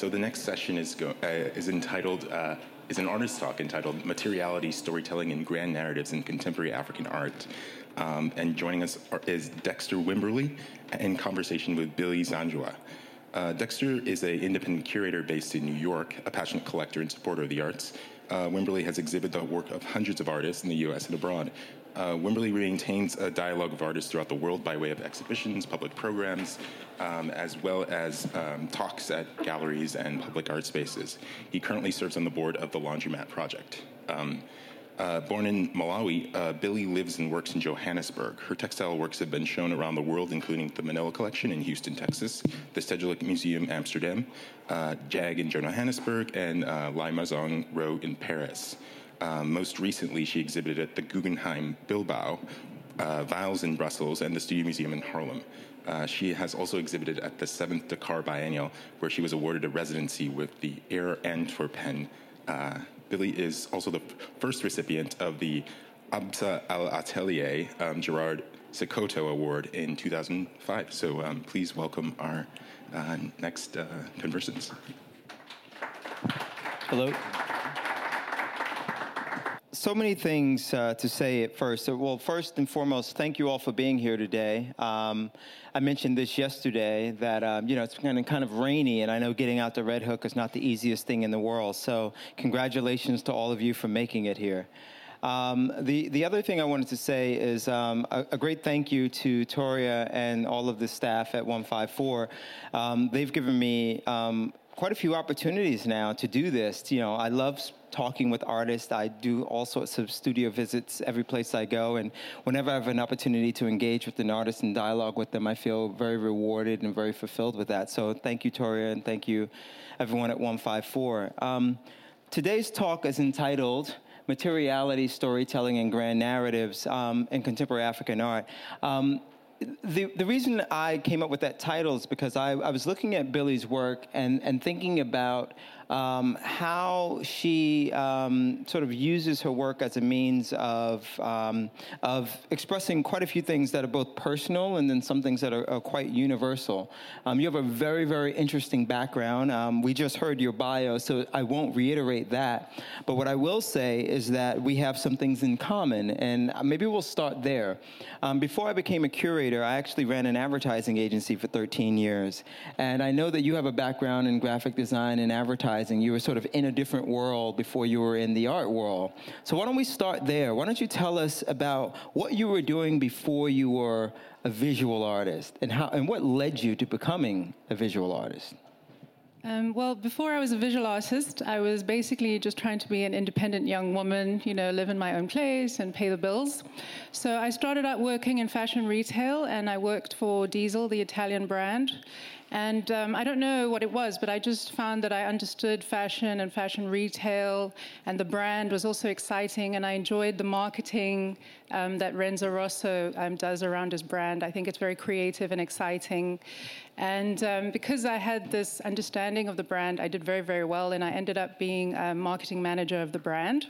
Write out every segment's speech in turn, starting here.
So the next session is go, uh, is entitled uh, is an artist talk entitled "Materiality, Storytelling, and Grand Narratives in Contemporary African Art." Um, and joining us is Dexter Wimberly in conversation with Billie Zangewa. Uh, Dexter is an independent curator based in New York, a passionate collector and supporter of the arts. Uh, Wimberly has exhibited the work of hundreds of artists in the U.S. and abroad. Uh, Wimberly maintains a dialogue of artists throughout the world by way of exhibitions, public programs, um, as well as um, talks at galleries and public art spaces. He currently serves on the board of the Laundromat Project. Um, uh, born in Malawi, uh, Billie lives and works in Johannesburg. Her textile works have been shown around the world, including the Menil Collection in Houston, Texas, the Stedelijk Museum, Amsterdam, uh, JAG in Johannesburg, and uh, La Maison Rouge in Paris. Um, most recently, she exhibited at the Guggenheim Bilbao, uh, in Brussels, and the Studio Museum in Harlem. Uh, she has also exhibited at the 7th Dakar Biennial, where she was awarded a residency with the Air Antwerpen. Uh, Billie is also the first recipient of the Absa L'Atelier um, Gerard Sekoto Award in 2005. So um, please welcome our uh, next uh, conversants. Hello so many things uh, to say at first. Well, first and foremost, thank you all for being here today. Um, I mentioned this yesterday that um, you know it's kind of kind of rainy, and I know getting out to Red Hook is not the easiest thing in the world. So, congratulations to all of you for making it here. Um, the the other thing I wanted to say is um, a, a, great thank you to Touria and all of the staff at 154. Um, they've given me um, quite a few opportunities now to do this. You know, I love talking with artists. I do all sorts of studio visits every place I go, and whenever I have an opportunity to engage with an artist and dialogue with them, I feel very rewarded and very fulfilled with that. So thank you, Touria, and thank you, everyone at 154. Um, today's talk is entitled Materiality, Storytelling, and Grand Narratives um, in Contemporary African Art. Um, the, the reason I came up with that title is because I, I was looking at Billie's work and, and thinking about um, how she um, sort of uses her work as a means of, um, of expressing quite a few things that are both personal and then some things that are, are quite universal. Um, you have a very, very interesting background. Um, we just heard your bio, so I won't reiterate that. But what I will say is that we have some things in common, and maybe we'll start there. Before I became a curator, I actually ran an advertising agency for 13 years. And I know that you have a background in graphic design and advertising advertising. You were sort of in a different world before you were in the art world. So why don't we start there? Why don't you tell us about what you were doing before you were a visual artist and how and what led you to becoming a visual artist? Um, well, before I was a visual artist, I was basically just trying to be an independent young woman, you know, live in my own place and pay the bills. So I started out working in fashion retail, and I worked for Diesel, the Italian brand. And um, I don't know what it was, but I just found that I understood fashion and fashion retail, and the brand was also exciting, and I enjoyed the marketing um, that Renzo Rosso um, does around his brand. I think it's very creative and exciting. And um, because I had this understanding of the brand, I did very, very well, and I ended up being a marketing manager of the brand.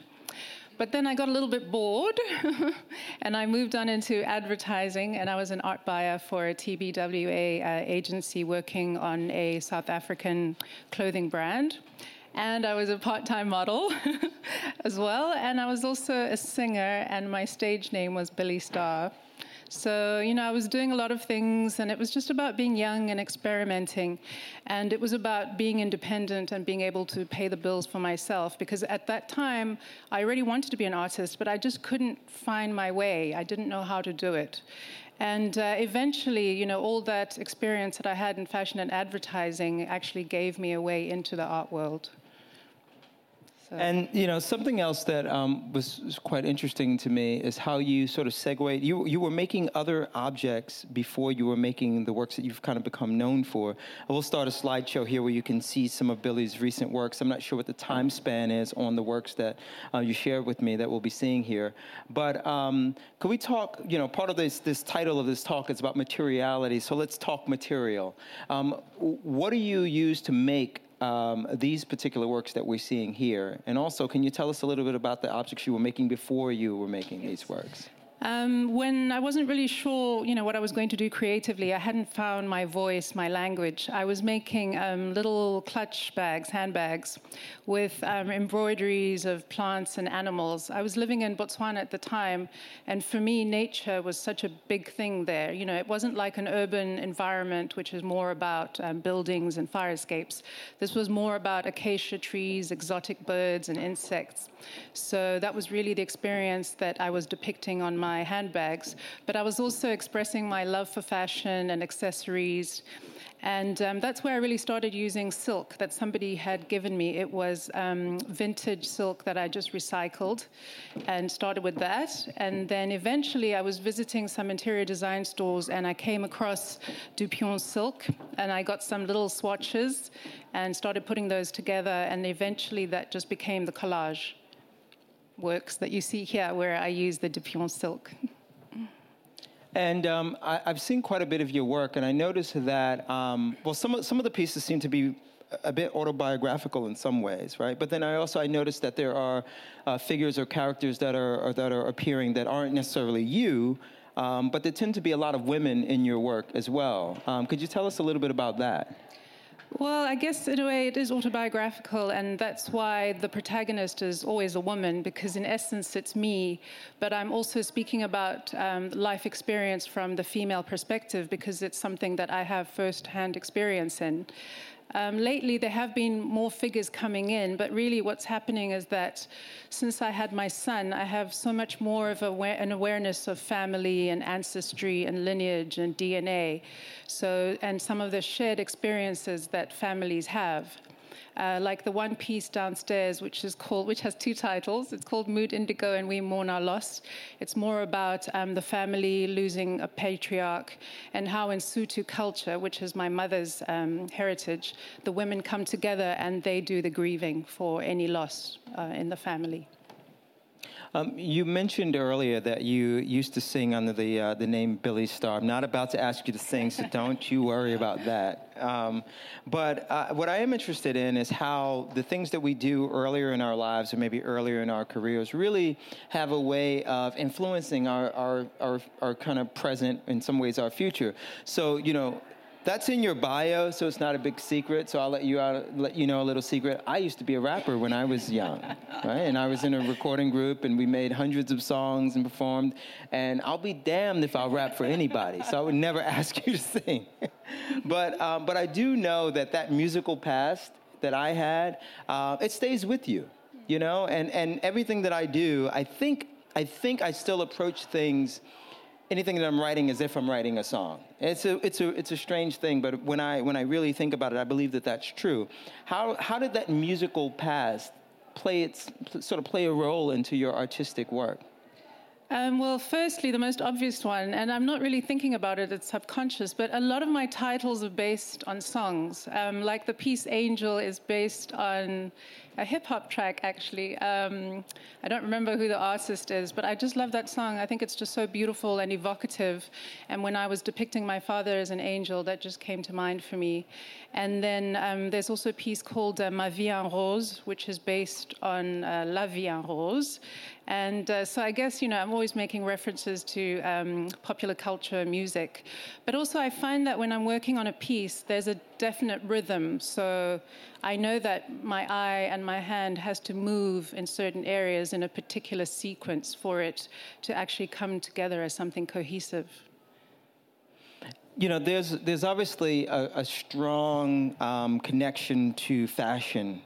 But then I got a little bit bored and I moved on into advertising and I was an art buyer for a TBWA uh, agency working on a South African clothing brand. And I was a part time model as well. And I was also a singer, and my stage name was Billy Starr. So, you know, I was doing a lot of things, and it was just about being young and experimenting. And it was about being independent and being able to pay the bills for myself. Because at that time, I really wanted to be an artist, but I just couldn't find my way. I didn't know how to do it. And uh, eventually, you know, all that experience that I had in fashion and advertising actually gave me a way into the art world. So. And you know something else that um, was, quite interesting to me is how you sort of segue. You you were making other objects before you were making the works that you've kind of become known for. I will start a slideshow here where you can see some of Billie's recent works. I'm not sure what the time span is on the works that uh, you shared with me that we'll be seeing here. But um, could we talk? You know, part of this this title of this talk is about materiality. So let's talk material. Um, what do you use to make um, these particular works that we're seeing here? And also, can you tell us a little bit about the objects you were making before you were making yes. these works? Um, when I wasn't really sure, you know, what I was going to do creatively, I hadn't found my voice, my language. I was making um, little clutch bags, handbags, with um, embroideries of plants and animals. I was living in Botswana at the time, and for me, nature was such a big thing there. You know, it wasn't like an urban environment, which is more about um, buildings and fire escapes. This was more about acacia trees, exotic birds, and insects. So that was really the experience that I was depicting on my my handbags, but I was also expressing my love for fashion and accessories. And um, that's where I really started using silk that somebody had given me. It was um, vintage silk that I just recycled and started with that. And then eventually I was visiting some interior design stores and I came across Dupion silk and I got some little swatches and started putting those together. And eventually that just became the collage works that you see here where I use the Dupion silk. And um, I, have seen quite a bit of your work, and I noticed that, um, well, some of, some of the pieces seem to be a bit autobiographical in some ways, right? But then I also I noticed that there are uh, figures or characters that are that are appearing that aren't necessarily you, um, but there tend to be a lot of women in your work as well. Um, could you tell us a little bit about that? Well, I guess in a way it is autobiographical, and that's why the protagonist is always a woman, because in essence it's me, but I'm also speaking about um, life experience from the female perspective because it's something that I have first hand experience in. Um, lately, there have been more figures coming in, but really what's happening is that since I had my son, I have so much more of aware- an awareness of family and ancestry and lineage and DNA. So, and some of the shared experiences that families have uh, like the one piece downstairs, which is called, which has two titles. It's called Mood Indigo and We Mourn Our Loss. It's more about um, the family losing a patriarch and how in Sutu culture, which is my mother's um, heritage, the women come together and they do the grieving for any loss uh, in the family. Um, you mentioned earlier that you used to sing under the uh, the name Billy Starr. I'm not about to ask you to sing, so don't you worry about that. Um, but uh, what I am interested in is how the things that we do earlier in our lives, or maybe earlier in our careers, really have a way of influencing our our our, our kind of present, in some ways, our future. So you know, that's in your bio, so it's not a big secret. So I'll let you out, let you know a little secret. I used to be a rapper when I was young, right? And I was in a recording group, and we made hundreds of songs and performed. And I'll be damned if I'll rap for anybody. So I would never ask you to sing. but um, but I do know that that musical past that I had, uh, it stays with you, you know. And and everything that I do, I think I think I still approach things anything that I'm writing as if I'm writing a song. It's a, it's a, it's a strange thing, but when I, when I really think about it, I believe that that's true. How, how did that musical past play its, sort of play a role into your artistic work? Um, well, firstly, the most obvious one, and I'm not really thinking about it, it's subconscious, but a lot of my titles are based on songs. Um, like the piece Angel is based on a hip hop track, actually. Um, I don't remember who the artist is, but I just love that song. I think it's just so beautiful and evocative. And when I was depicting my father as an angel, that just came to mind for me. And then um, there's also a piece called uh, Ma vie en rose, which is based on uh, La vie en rose. And uh, so I guess, you know, I'm always making references to um, popular culture, music. But also, I find that when I'm working on a piece, there's a definite rhythm. So I know that my eye and my hand has to move in certain areas in a particular sequence for it to actually come together as something cohesive. You know, there's, there's obviously a, a strong um, connection to fashion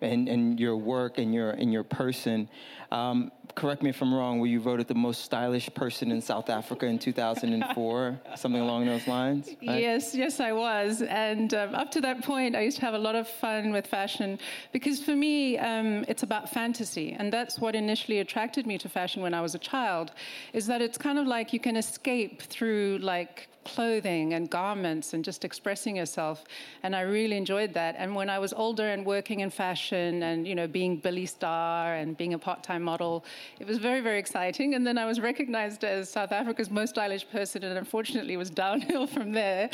and, and your work and your, and your person. Um, correct me if I'm wrong, were you voted the most stylish person in South Africa in 2004, something along those lines? Right? Yes, yes, I was. And um, up to that point, I used to have a lot of fun with fashion because for me, um, it's about fantasy. And that's what initially attracted me to fashion when I was a child, is that it's kind of like you can escape through like clothing and garments and just expressing yourself. And I really enjoyed that. And when I was older and working in fashion and, you know, being Billy star and being a part-time model, it was very, very exciting. And then I was recognized as South Africa's most stylish person, and unfortunately, was downhill from there.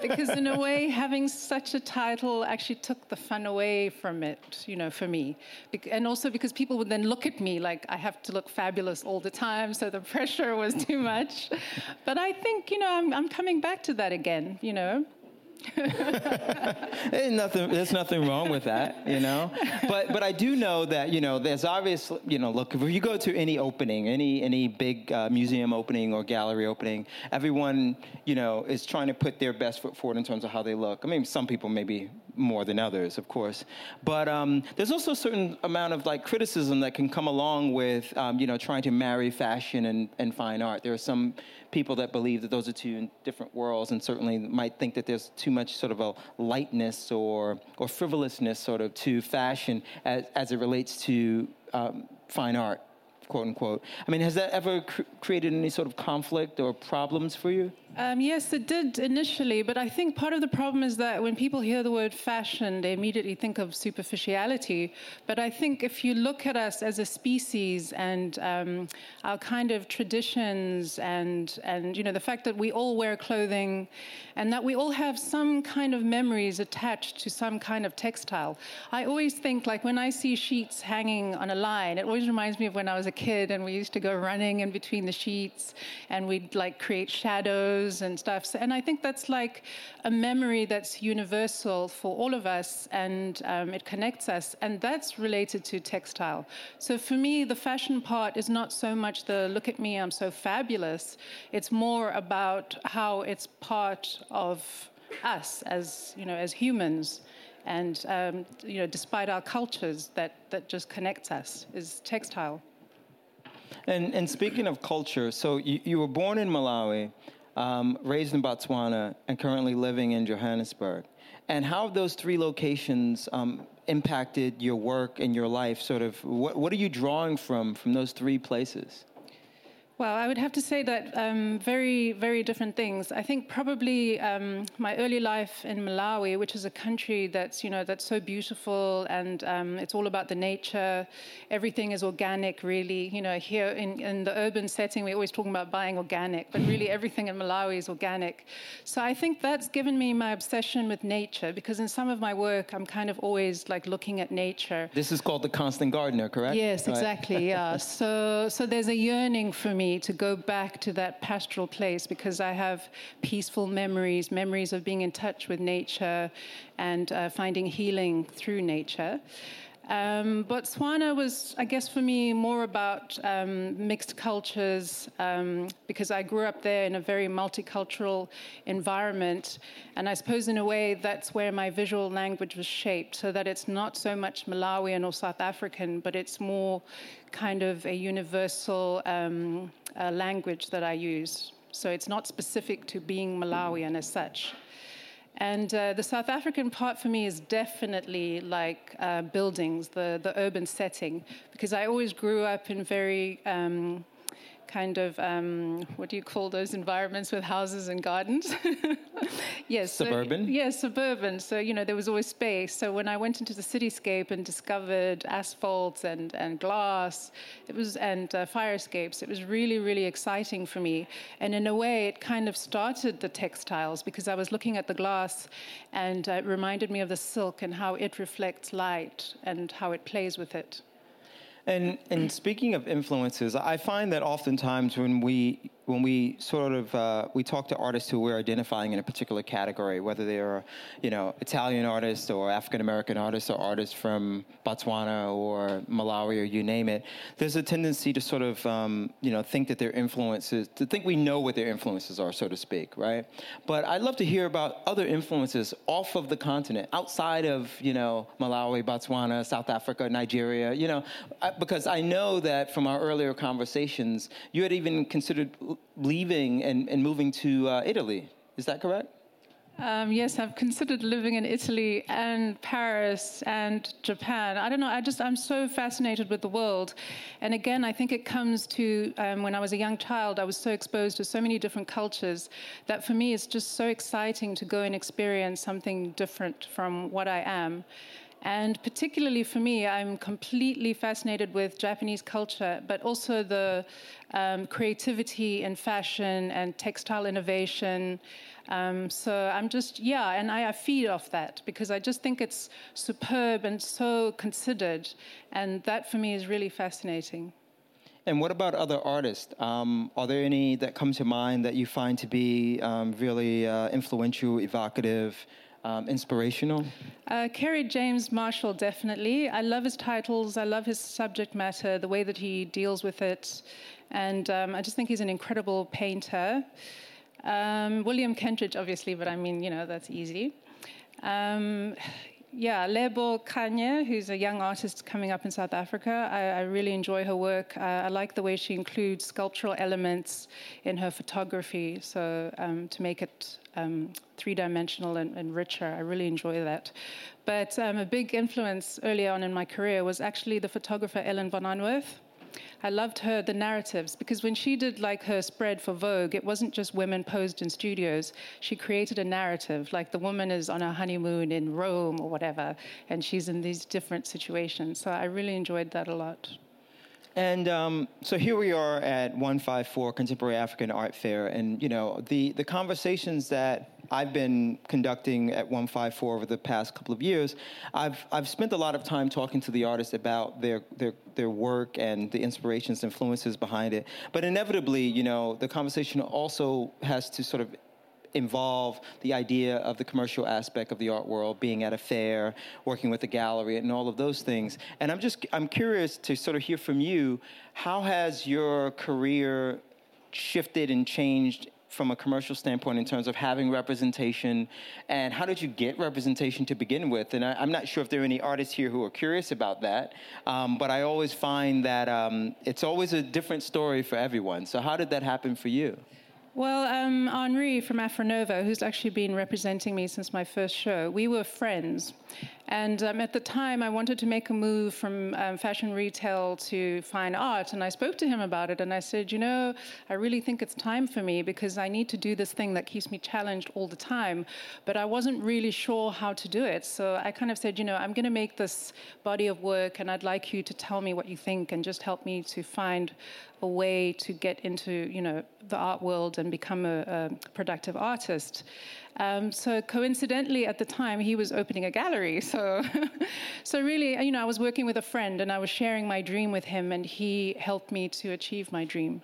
because, in a way, having such a title actually took the fun away from it, you know, for me. And also because people would then look at me like I have to look fabulous all the time, so the pressure was too much. But I think, you know, I'm, I'm coming back to that again, you know. there's nothing. There's nothing wrong with that, you know. But but I do know that you know there's obviously you know look if you go to any opening, any any big uh, museum opening or gallery opening, everyone you know is trying to put their best foot forward in terms of how they look. I mean, some people maybe more than others, of course, but um, there's also a certain amount of like criticism that can come along with um, you know trying to marry fashion and, and fine art. There are some people that believe that those are two different worlds and certainly might think that there's too much sort of a lightness or, or frivolousness sort of to fashion as, as it relates to um, fine art, quote unquote. I mean, has that ever cr- created any sort of conflict or problems for you? Um, yes, it did initially, but I think part of the problem is that when people hear the word fashion, they immediately think of superficiality. But I think if you look at us as a species and um, our kind of traditions and and you know the fact that we all wear clothing, and that we all have some kind of memories attached to some kind of textile. I always think like when I see sheets hanging on a line, it always reminds me of when I was a kid and we used to go running in between the sheets and we'd like create shadows and stuff. And I think that's like a memory that's universal for all of us and um, it connects us. And that's related to textile. So for me, the fashion part is not so much the look at me, I'm so fabulous. It's more about how it's part of us as, you know, as humans and um, you know, despite our cultures, that, that just connects us is textile. And, and speaking of culture, so you, you were born in Malawi, um, raised in Botswana, and currently living in Johannesburg. And how have those three locations um, impacted your work and your life? Sort of, what, what are you drawing from from those three places? Well, I would have to say that um, very, very different things. I think probably um, my early life in Malawi, which is a country that's you know that's so beautiful and um, it's all about the nature. Everything is organic, really. You know, here in, in the urban setting, we're always talking about buying organic, but really everything in Malawi is organic. So I think that's given me my obsession with nature because in some of my work, I'm kind of always like looking at nature. This is called the constant gardener, correct? Yes, right. exactly. yeah. So so there's a yearning for me to go back to that pastoral place because I have peaceful memories, memories of being in touch with nature and uh, finding healing through nature. Um, Botswana was, I guess, for me, more about um, mixed cultures um, because I grew up there in a very multicultural environment. And I suppose, in a way, that's where my visual language was shaped, so that it's not so much Malawian or South African, but it's more kind of a universal um, uh, language that I use. So it's not specific to being Malawian as such. And uh, the South African part for me is definitely like uh, buildings, the, the urban setting, because I always grew up in very um, kind of um, what do you call those environments with houses and gardens? yes, suburban. So, yes, suburban. So you know there was always space. So when I went into the cityscape and discovered asphalt and, and glass, it was and uh, fire escapes, it was really really exciting for me. And in a way, it kind of started the textiles because I was looking at the glass, and uh, it reminded me of the silk and how it reflects light and how it plays with it. And, and speaking of influences, I find that oftentimes when we when we sort of uh, we talk to artists who we're identifying in a particular category, whether they are, you know, Italian artists or African American artists or artists from Botswana or Malawi or you name it, there's a tendency to sort of, um, you know, think that their influences, to think we know what their influences are, so to speak, right? But I'd love to hear about other influences off of the continent, outside of, you know, Malawi, Botswana, South Africa, Nigeria, you know, because I know that from our earlier conversations, you had even considered leaving and, and moving to uh, Italy. Is that correct? Um, yes, I've considered living in Italy and Paris and Japan. I don't know. I just I'm so fascinated with the world, and again, I think it comes to um, when I was a young child. I was so exposed to so many different cultures that for me it's just so exciting to go and experience something different from what I am. And particularly for me, I'm completely fascinated with Japanese culture, but also the um, creativity in fashion and textile innovation. Um, so I'm just, yeah, and I, I, feed off that because I just think it's superb and so considered. And that for me is really fascinating. And what about other artists? Um, are there any that come to mind that you find to be um, really uh, influential, evocative, um, inspirational? Uh, Kerry James Marshall, definitely. I love his titles. I love his subject matter, the way that he deals with it. And um, I just think he's an incredible painter. Um, William Kentridge, obviously, but I mean, you know, that's easy. Yeah, Lebo Kganye, who's a young artist coming up in South Africa. I, I really enjoy her work. Uh, I like the way she includes sculptural elements in her photography, so um, to make it um, three dimensional and, and, richer. I really enjoy that. But um, a big influence early on in my career was actually the photographer Ellen von Unwerth. I loved her, the narratives, because when she did like her spread for Vogue, it wasn't just women posed in studios. She created a narrative, like the woman is on a honeymoon in Rome or whatever, and she's in these different situations. So I really enjoyed that a lot. And um, so here we are at 154 Contemporary African Art Fair, and you know the the conversations that I've been conducting at 154 over the past couple of years. I've I've spent a lot of time talking to the artists about their their their work and the inspirations, and influences behind it. But inevitably, you know, the conversation also has to sort of involve the idea of the commercial aspect of the art world, being at a fair, working with a gallery, and all of those things. And I'm just I'm curious to sort of hear from you. How has your career shifted and changed from a commercial standpoint in terms of having representation and how did you get representation to begin with? And I, am not sure if there are any artists here who are curious about that um, but i always find that um, it's always a different story for everyone. So how did that happen for you? Well, um, Henri from Afronova, who's actually been representing me since my first show, we were friends. And um, at the time, I wanted to make a move from um, fashion retail to fine art. And I spoke to him about it. And I said, you know, I really think it's time for me because I need to do this thing that keeps me challenged all the time. But I wasn't really sure how to do it. So I kind of said, you know, I'm going to make this body of work. And I'd like you to tell me what you think and just help me to find a way to get into, you know, the art world and become a, a productive artist. Um, so coincidentally, at the time, he was opening a gallery. So, so really, you know, I was working with a friend, and I was sharing my dream with him, and he helped me to achieve my dream.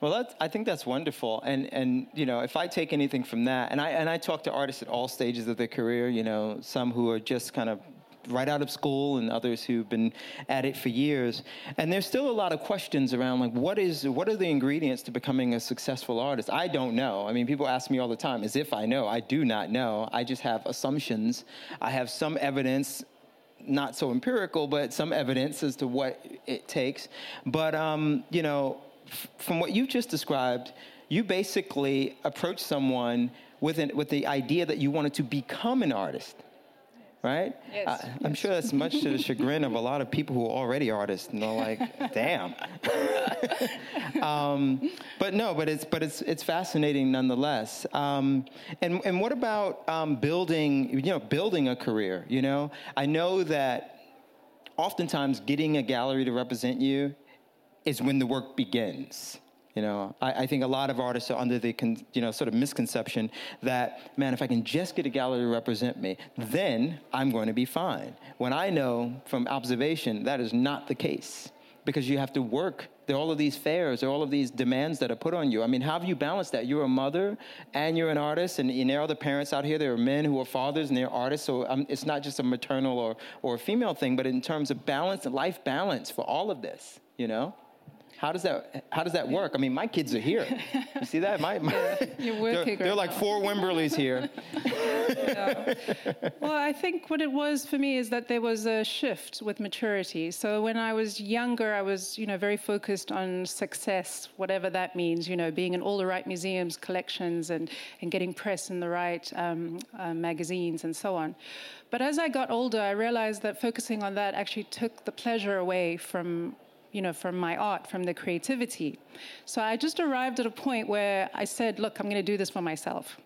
Well, I think that's wonderful, and and you know, if I take anything from that, and I and I talk to artists at all stages of their career, you know, some who are just kind of right out of school and others who've been at it for years. And there's still a lot of questions around like what is what are the ingredients to becoming a successful artist? I don't know. I mean, people ask me all the time as if I know. I do not know. I just have assumptions. I have some evidence not so empirical, but some evidence as to what it takes. But um, you know, f- from what you just described, you basically approach someone with an, with the idea that you wanted to become an artist right? Yes. I, am yes. sure that's much to the chagrin of a lot of people who are already artists, and they're like, "Damn." um, but no, but it's but it's it's fascinating nonetheless. Um, and and what about um, building? You know, building a career. You know, I know that oftentimes getting a gallery to represent you is when the work begins. You know, I, I, think a lot of artists are under the con, you know sort of misconception that man, if I can just get a gallery to represent me, then I'm going to be fine. When I know from observation that is not the case because you have to work. There are all of these fairs, there are all of these demands that are put on you. I mean, how have you balanced that? You're a mother and you're an artist, and, and there are other parents out here. There are men who are fathers and they're artists. So um, it's not just a maternal or or female thing, but in terms of balance, life balance for all of this. You know. How does that How does that work? I mean, my kids are here. You see that? My, my You're working. They're, they're like four Wimberlys here. yeah. Well, I think what it was for me is that there was a shift with maturity. So when I was younger, I was, you know, very focused on success, whatever that means. You know, being in all the right museums, collections, and and getting press in the right um, uh, magazines and so on. But as I got older, I realized that focusing on that actually took the pleasure away from you know, from my art, from the creativity. So I just arrived at a point where I said, look, I'm going to do this for myself.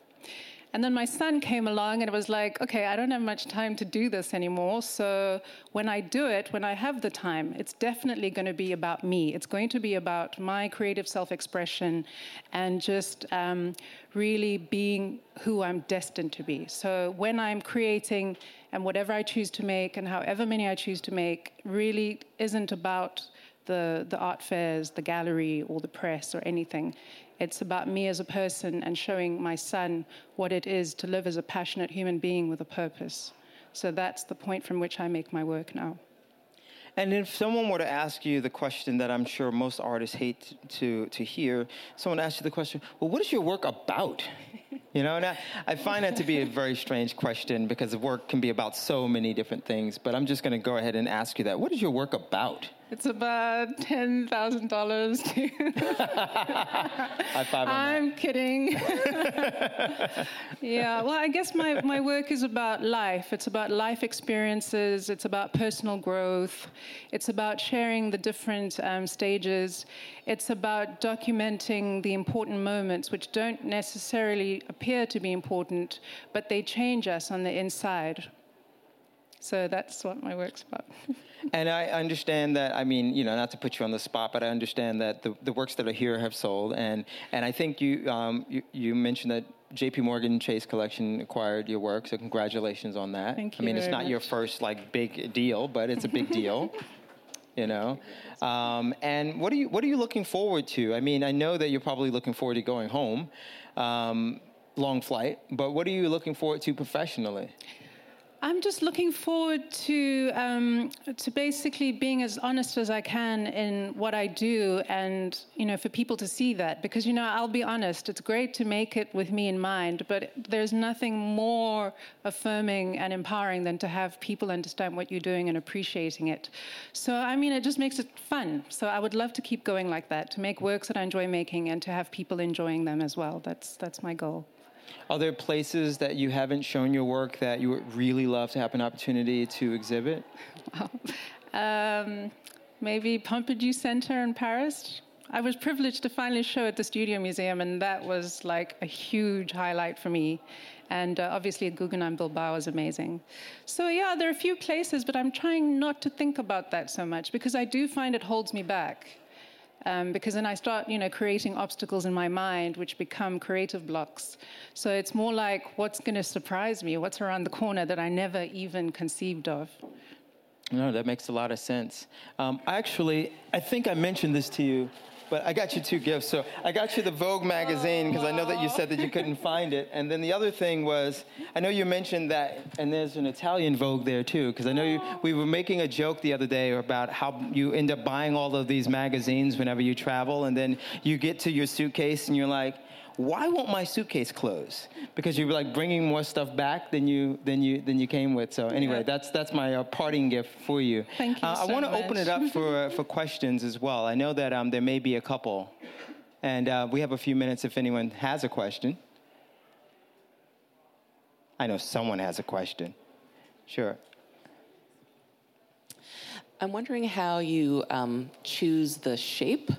And then my son came along and it was like, okay, I don't have much time to do this anymore. So when I do it, when I have the time, it's definitely going to be about me. It's going to be about my creative self expression and just um, really being who I'm destined to be. So when I'm creating and whatever I choose to make and however many I choose to make really isn't about the, the art fairs, the gallery, or the press, or anything. It's about me as a person and showing my son what it is to live as a passionate human being with a purpose. So that's the point from which I make my work now. And if someone were to ask you the question that I'm sure most artists hate to, to hear, someone asks you the question, well, what is your work about? You know, and I, I find that to be a very strange question because work can be about so many different things. But I'm just going to go ahead and ask you that. What is your work about? It's about ten thousand dollars. High five I'm kidding. yeah, well, I guess my, my work is about life. It's about life experiences. It's about personal growth. It's about sharing the different um, stages. It's about documenting the important moments, which don't necessarily appear to be important, but they change us on the inside. So that's what my work's about. and I understand that, I mean, you know, not to put you on the spot, but I understand that the, the works that are here have sold. And, and I think you, um, you, you mentioned that JP Morgan Chase Collection acquired your work, so congratulations on that. Thank you. I mean, it's not much. your first like big deal, but it's a big deal. You know, um, and what are you what are you looking forward to? I mean, I know that you're probably looking forward to going home, um, long flight. But what are you looking forward to professionally? I'm just looking forward to um, to basically being as honest as I can in what I do, and you know, for people to see that. Because you know, I'll be honest. It's great to make it with me in mind, but there's nothing more affirming and empowering than to have people understand what you're doing and appreciating it. So I mean, it just makes it fun. So I would love to keep going like that, to make works that I enjoy making, and to have people enjoying them as well. That's that's my goal. Are there places that you haven't shown your work that you would really love to have an opportunity to exhibit? Um, maybe Pompidou Center in Paris. I was privileged to finally show at the Studio Museum, and that was like a huge highlight for me. And uh, obviously, Guggenheim Bilbao was amazing. So, yeah, there are a few places, but I'm trying not to think about that so much because I do find it holds me back. Um, because then I start, you know, creating obstacles in my mind, which become creative blocks. So it's more like, what's going to surprise me? What's around the corner that I never even conceived of? No, that makes a lot of sense. Um, actually, I think I mentioned this to you but I got you two gifts. So I got you the Vogue magazine because I know that you said that you couldn't find it. And then the other thing was, I know you mentioned that, and there's an Italian Vogue there too, because I know you, we were making a joke the other day about how you end up buying all of these magazines whenever you travel, and then you get to your suitcase and you're like, why won't my suitcase close? Because you're like bringing more stuff back than you than you than you came with. So anyway, that's that's my uh, parting gift for you. Thank you. Uh, so I want to open it up for uh, for questions as well. I know that um, there may be a couple, and uh, we have a few minutes if anyone has a question. I know someone has a question. Sure. I'm wondering how you um, choose the shape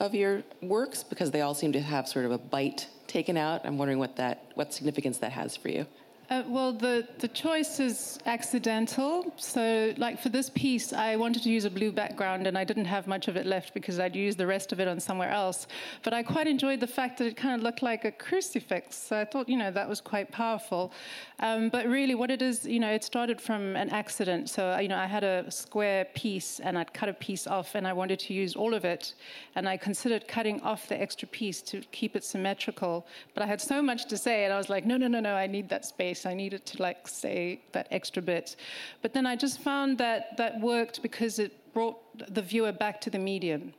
of your works because they all seem to have sort of a bite taken out. I'm wondering what that what significance that has for you. Uh, well, the, the choice is accidental. So, like for this piece, I wanted to use a blue background, and I didn't have much of it left because I'd used the rest of it on somewhere else. But I quite enjoyed the fact that it kind of looked like a crucifix. So I thought, you know, that was quite powerful. Um, but really, what it is, you know, it started from an accident. So, you know, I had a square piece, and I'd cut a piece off, and I wanted to use all of it. And I considered cutting off the extra piece to keep it symmetrical. But I had so much to say, and I was like, no, no, no, no, I need that space. I needed to like say that extra bit. But then I just found that that worked because it brought the viewer back to the medium.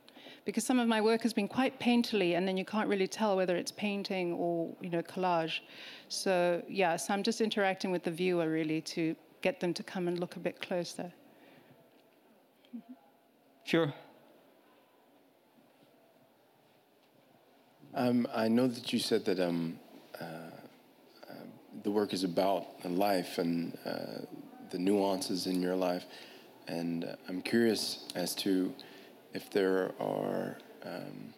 Because some of my work has been quite painterly, and then you can't really tell whether it's painting or you know collage. So yeah, so I'm just interacting with the viewer really to get them to come and look a bit closer. Sure. Um, I know that you said that um, the work is about life and uh, the nuances in your life, and uh, I'm curious as to if there are um,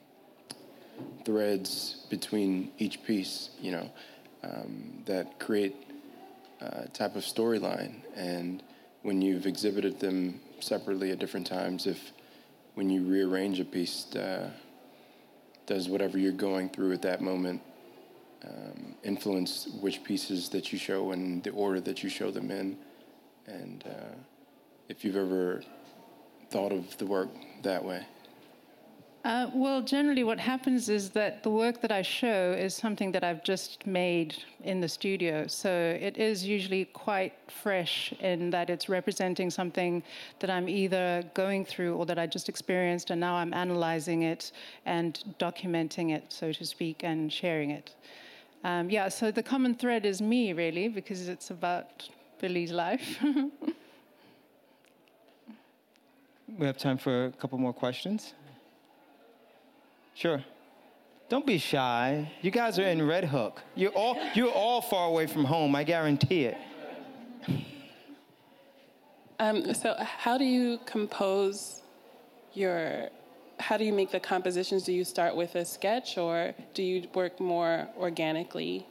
threads between each piece. You know, um, that create a type of storyline. And when you've exhibited them separately at different times, if when you rearrange a piece, uh, does whatever you're going through at that moment um, influence which pieces that you show and the order that you show them in? And uh, if you've ever thought of the work that way. Uh, well, generally, what happens is that the work that I show is something that I've just made in the studio. So it is usually quite fresh in that it's representing something that I'm either going through or that I just experienced, and now I'm analyzing it and documenting it, so to speak, and sharing it. Um, yeah, so the common thread is me, really, because it's about Billie's life. we have time for a couple more questions. Sure. Don't be shy. You guys are in Red Hook. You're all, you're all far away from home, I guarantee it. Um, so, how do you compose your? How do you make the compositions? Do you start with a sketch, or do you work more organically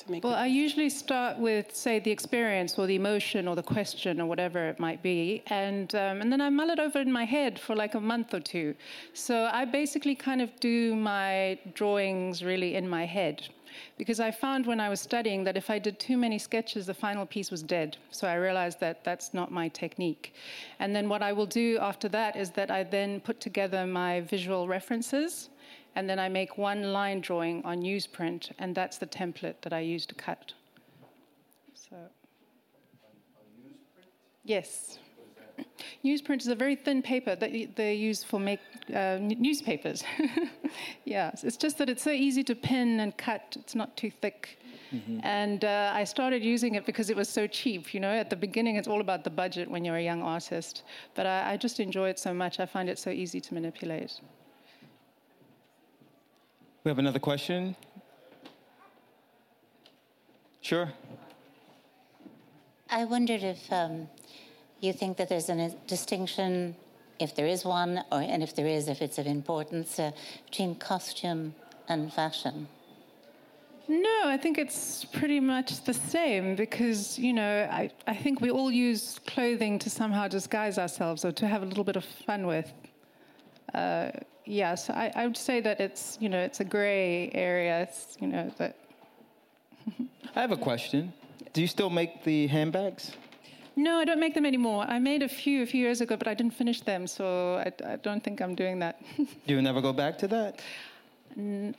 to make? Well, I usually start with, say, the experience or the emotion or the question or whatever it might be, and um, and then I mull it over in my head for like a month or two. So I basically kind of do my drawings really in my head. Because I found when I was studying that if I did too many sketches, the final piece was dead. So I realized that that's not my technique. And then what I will do after that is that I then put together my visual references and then I make one line drawing on newsprint, and that's the template that I use to cut. So. Yes. Newsprint is a very thin paper that they use for make uh, newspapers. yeah, it's just that it's so easy to pin and cut. It's not too thick. Mm-hmm. And uh, I started using it because it was so cheap. You know, at the beginning, it's all about the budget when you're a young artist. But I, I just enjoy it so much. I find it so easy to manipulate. We have another question. Sure. I wondered if um, you think that there's a distinction, if there is one, or and if there is, if it's of importance, uh, between costume and fashion. No, I think it's pretty much the same because, you know, I, I think we all use clothing to somehow disguise ourselves or to have a little bit of fun with. Uh, yes, I, I, would say that it's you know it's a gray area. It's, you know that. I have a question. Do you still make the handbags? No, I don't make them anymore. I made a few a few years ago, but I didn't finish them, so I, I don't think I'm doing that. Do you never go back to that?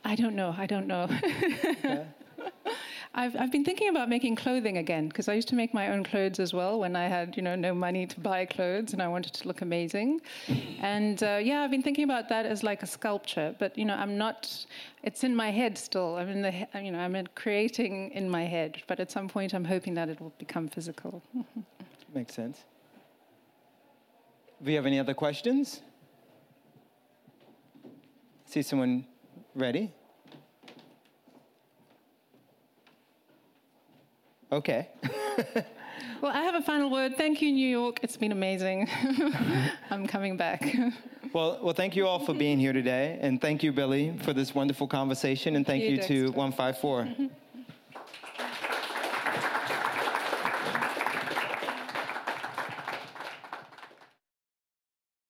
I don't know. I don't know. okay. I've, I've been thinking about making clothing again because I used to make my own clothes as well when I had you know no money to buy clothes and I wanted to look amazing, and uh, yeah, I've been thinking about that as like a sculpture. But you know, I'm not. It's in my head still. I'm in the you know I'm in creating in my head. But at some point, I'm hoping that it will become physical. Makes sense. Do you have any other questions? See someone ready? Okay. well, I have a final word. Thank you, New York. It's been amazing. I'm coming back. well, well, thank you all for being here today, and thank you, Billie, for this wonderful conversation, and thank, you, you to 154.